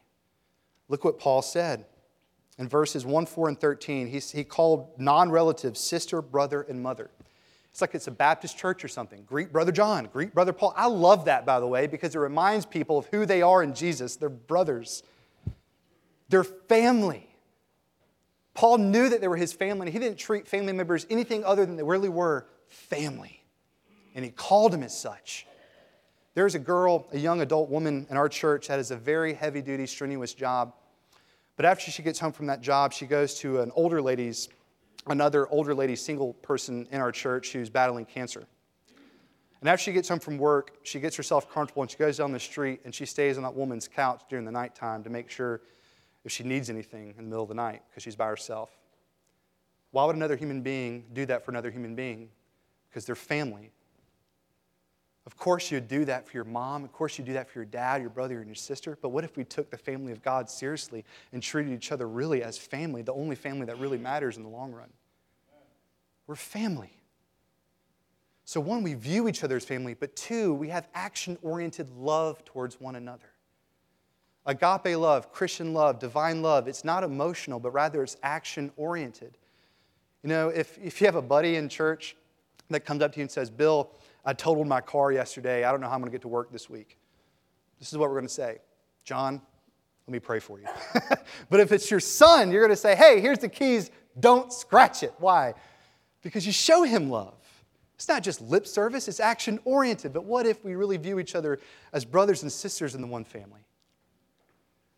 Look what Paul said in verses 1, 4, and 13. He, called non relatives sister, brother, and mother. It's like it's a Baptist church or something. Greet Brother John, greet Brother Paul. I love that, by the way, because it reminds people of who they are in Jesus. They're brothers, they're family. Paul knew that they were his family, and he didn't treat family members anything other than they really were family. And he called them as such. There's a girl, a young adult woman in our church that has a very heavy duty, strenuous job. But after she gets home from that job, she goes to an older lady's another older lady, single person in our church who's battling cancer. And after she gets home from work, she gets herself comfortable and she goes down the street and she stays on that woman's couch during the nighttime to make sure if she needs anything in the middle of the night because she's by herself. Why would another human being do that for another human being? Because they're family. Of course, you'd do that for your mom. Of course, you'd do that for your dad, your brother, and your sister. But what if we took the family of God seriously and treated each other really as family, the only family that really matters in the long run? We're family. So, one, we view each other as family, but two, we have action oriented love towards one another. Agape love, Christian love, divine love, it's not emotional, but rather it's action oriented. You know, if, if you have a buddy in church that comes up to you and says, Bill, I totaled my car yesterday. I don't know how I'm going to get to work this week. This is what we're going to say John, let me pray for you. [LAUGHS] but if it's your son, you're going to say, hey, here's the keys, don't scratch it. Why? Because you show him love. It's not just lip service, it's action oriented. But what if we really view each other as brothers and sisters in the one family?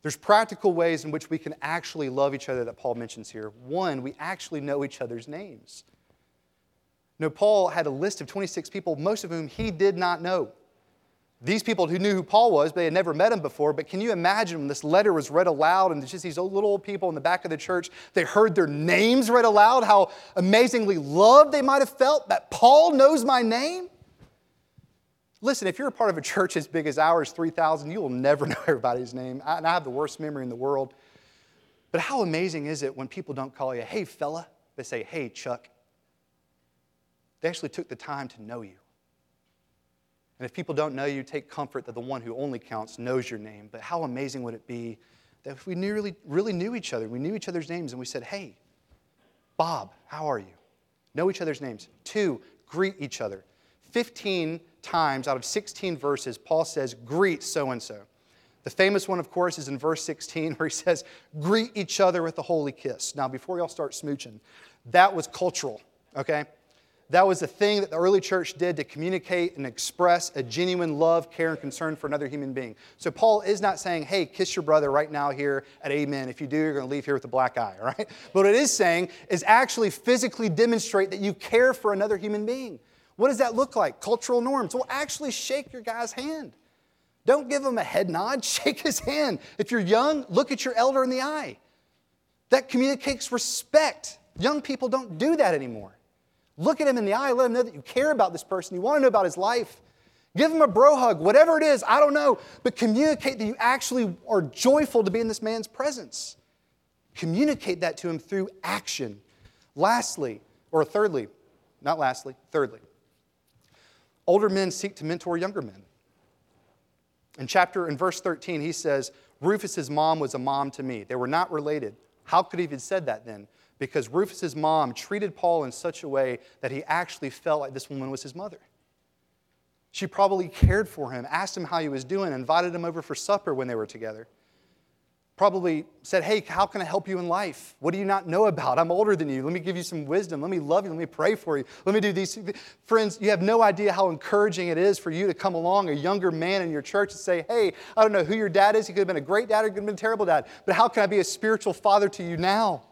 There's practical ways in which we can actually love each other that Paul mentions here. One, we actually know each other's names. No, Paul had a list of 26 people, most of whom he did not know. These people who knew who Paul was, they had never met him before. But can you imagine when this letter was read aloud and just these little old people in the back of the church, they heard their names read aloud, how amazingly loved they might have felt that Paul knows my name? Listen, if you're a part of a church as big as ours, 3,000, you will never [LAUGHS] know everybody's name. And I have the worst memory in the world. But how amazing is it when people don't call you, hey, fella? They say, hey, Chuck. They actually took the time to know you. And if people don't know you, take comfort that the one who only counts knows your name. But how amazing would it be that if we really, really knew each other, we knew each other's names, and we said, hey, Bob, how are you? Know each other's names. Two, greet each other. 15 times out of 16 verses, Paul says, greet so and so. The famous one, of course, is in verse 16 [LAUGHS] where he says, greet each other with a holy kiss. Now, before y'all start smooching, that was cultural, okay? That was a thing that the early church did to communicate and express a genuine love, care, and concern for another human being. So Paul is not saying, hey, kiss your brother right now here at Amen. If you do, you're going to leave here with a black eye, all [LAUGHS] right? But what it is saying is actually physically demonstrate that you care for another human being. What does that look like? Cultural norms. Well, actually shake your guy's hand. Don't give him a head nod, [LAUGHS] shake his hand. If you're young, look at your elder in the eye. That communicates respect. Young people don't do that anymore. Look at him in the eye, let him know that you care about this person, you want to know about his life. Give him a bro hug, whatever it is, I don't know, but communicate that you actually are joyful to be in this man's presence. Communicate that to him through action. Lastly, or thirdly, not lastly, thirdly, older men seek to mentor younger men. In chapter, in verse 13, he says, Rufus's mom was a mom to me. They were not related. How could he have said that then? Because Rufus's mom treated Paul in such a way that he actually felt like this woman was his mother. She probably cared for him, asked him how he was doing, invited him over for supper when they were together. Probably said, Hey, how can I help you in life? What do you not know about? I'm older than you. Let me give you some wisdom. Let me love you. Let me pray for you. Let me do these. things. Friends, you have no idea how encouraging it is for you to come along, a younger man in your church, and say, Hey, I don't know who your dad is. He could have been a great dad or he could have been a terrible dad. But how can I be a spiritual father to you now?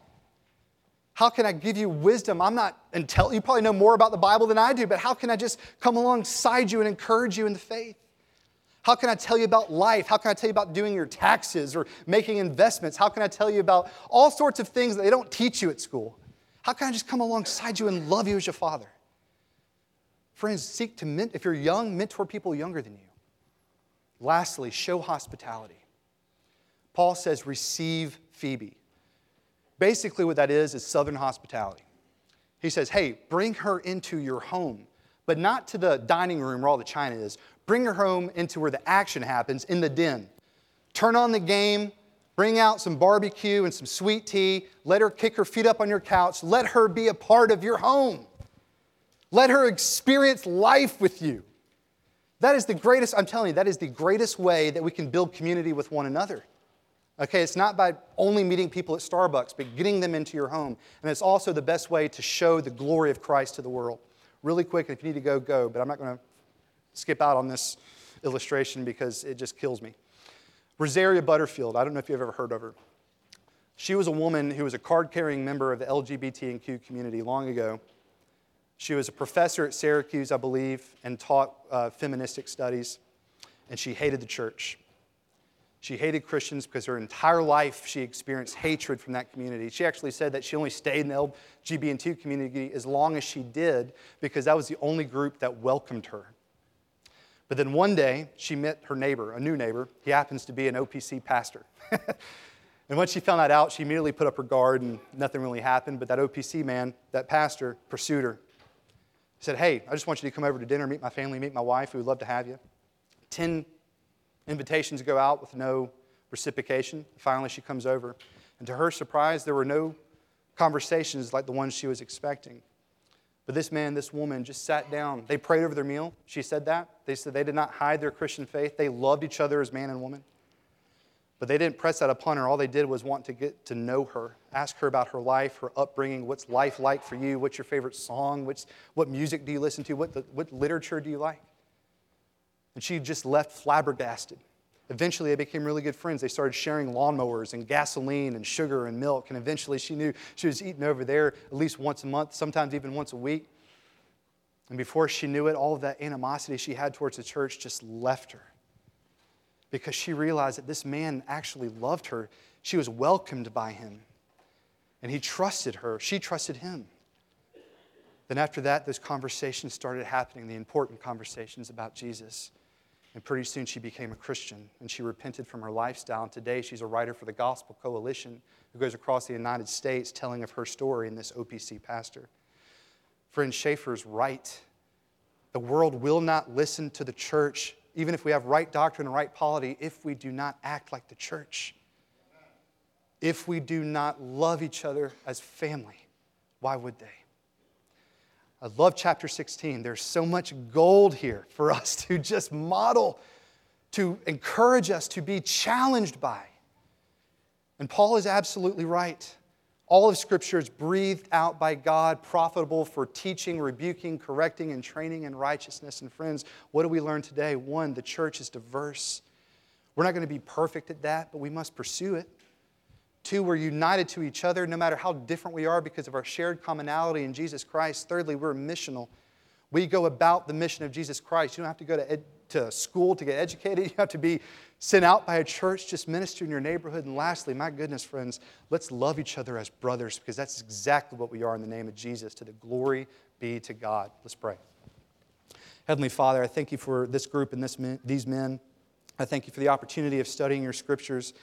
How can I give you wisdom? I'm not intelligent. You probably know more about the Bible than I do, but how can I just come alongside you and encourage you in the faith? How can I tell you about life? How can I tell you about doing your taxes or making investments? How can I tell you about all sorts of things that they don't teach you at school? How can I just come alongside you and love you as your father? Friends, seek to, mentor, if you're young, mentor people younger than you. Lastly, show hospitality. Paul says, receive Phoebe. Basically, what that is is Southern hospitality. He says, hey, bring her into your home, but not to the dining room where all the china is. Bring her home into where the action happens in the den. Turn on the game, bring out some barbecue and some sweet tea. Let her kick her feet up on your couch. Let her be a part of your home. Let her experience life with you. That is the greatest, I'm telling you, that is the greatest way that we can build community with one another. Okay, it's not by only meeting people at Starbucks, but getting them into your home. And it's also the best way to show the glory of Christ to the world. Really quick, if you need to go, go, but I'm not going to skip out on this illustration because it just kills me. Rosaria Butterfield, I don't know if you've ever heard of her. She was a woman who was a card carrying member of the LGBTQ community long ago. She was a professor at Syracuse, I believe, and taught uh, feministic studies, and she hated the church. She hated Christians because her entire life she experienced hatred from that community. She actually said that she only stayed in the LGBT community as long as she did because that was the only group that welcomed her. But then one day she met her neighbor, a new neighbor. He happens to be an OPC pastor. [LAUGHS] and once she found that out, she immediately put up her guard and nothing really happened. But that OPC man, that pastor, pursued her. He said, Hey, I just want you to come over to dinner, meet my family, meet my wife. We would love to have you. Ten invitations go out with no reciprocation. Finally, she comes over. And to her surprise, there were no conversations like the ones she was expecting. But this man, this woman just sat down. They prayed over their meal. She said that. They said they did not hide their Christian faith. They loved each other as man and woman. But they didn't press that upon her. All they did was want to get to know her, ask her about her life, her upbringing, what's life like for you, what's your favorite song, what's, what music do you listen to, what, the, what literature do you like. And she just left flabbergasted. Eventually, they became really good friends. They started sharing lawnmowers and gasoline and sugar and milk. And eventually, she knew she was eating over there at least once a month, sometimes even once a week. And before she knew it, all of that animosity she had towards the church just left her because she realized that this man actually loved her. She was welcomed by him. And he trusted her. She trusted him. Then, after that, those conversations started happening, the important conversations about Jesus. And pretty soon she became a Christian and she repented from her lifestyle. And today she's a writer for the Gospel Coalition who goes across the United States telling of her story in this OPC pastor. Friend Schaeffer's right. The world will not listen to the church, even if we have right doctrine and right polity, if we do not act like the church. If we do not love each other as family, why would they? I love chapter 16. There's so much gold here for [LAUGHS] us to just model, to encourage us to be challenged by. And Paul is absolutely right. All of Scripture is breathed out by God, profitable for teaching, rebuking, correcting, and training in righteousness. And friends, what do we learn today? One, the church is diverse. We're not going to be perfect at that, but we must pursue it. Two, we're united to each other no matter how different we are because of our shared commonality in Jesus Christ. Thirdly, we're missional. We go about the mission of Jesus Christ. You don't have to go to, ed- to school to get educated, [LAUGHS] you have to be sent out by a church, just minister in your neighborhood. And lastly, my goodness, friends, let's love each other as brothers because that's exactly what we are in the name of Jesus. To the glory be to God. Let's pray. Heavenly Father, I thank you for this group and this men, these men. I thank you for the opportunity of studying your scriptures.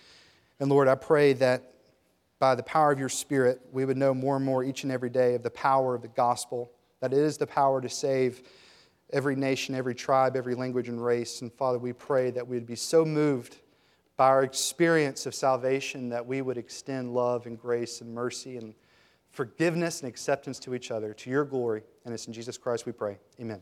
And Lord, I pray that by the power of your Spirit, we would know more and more each and every day of the power of the gospel, that it is the power to save every nation, every tribe, every language and race. And Father, we pray that we'd be so moved by our experience of salvation that we would extend love and grace and mercy and forgiveness and acceptance to each other to your glory. And it's in Jesus Christ we pray. Amen.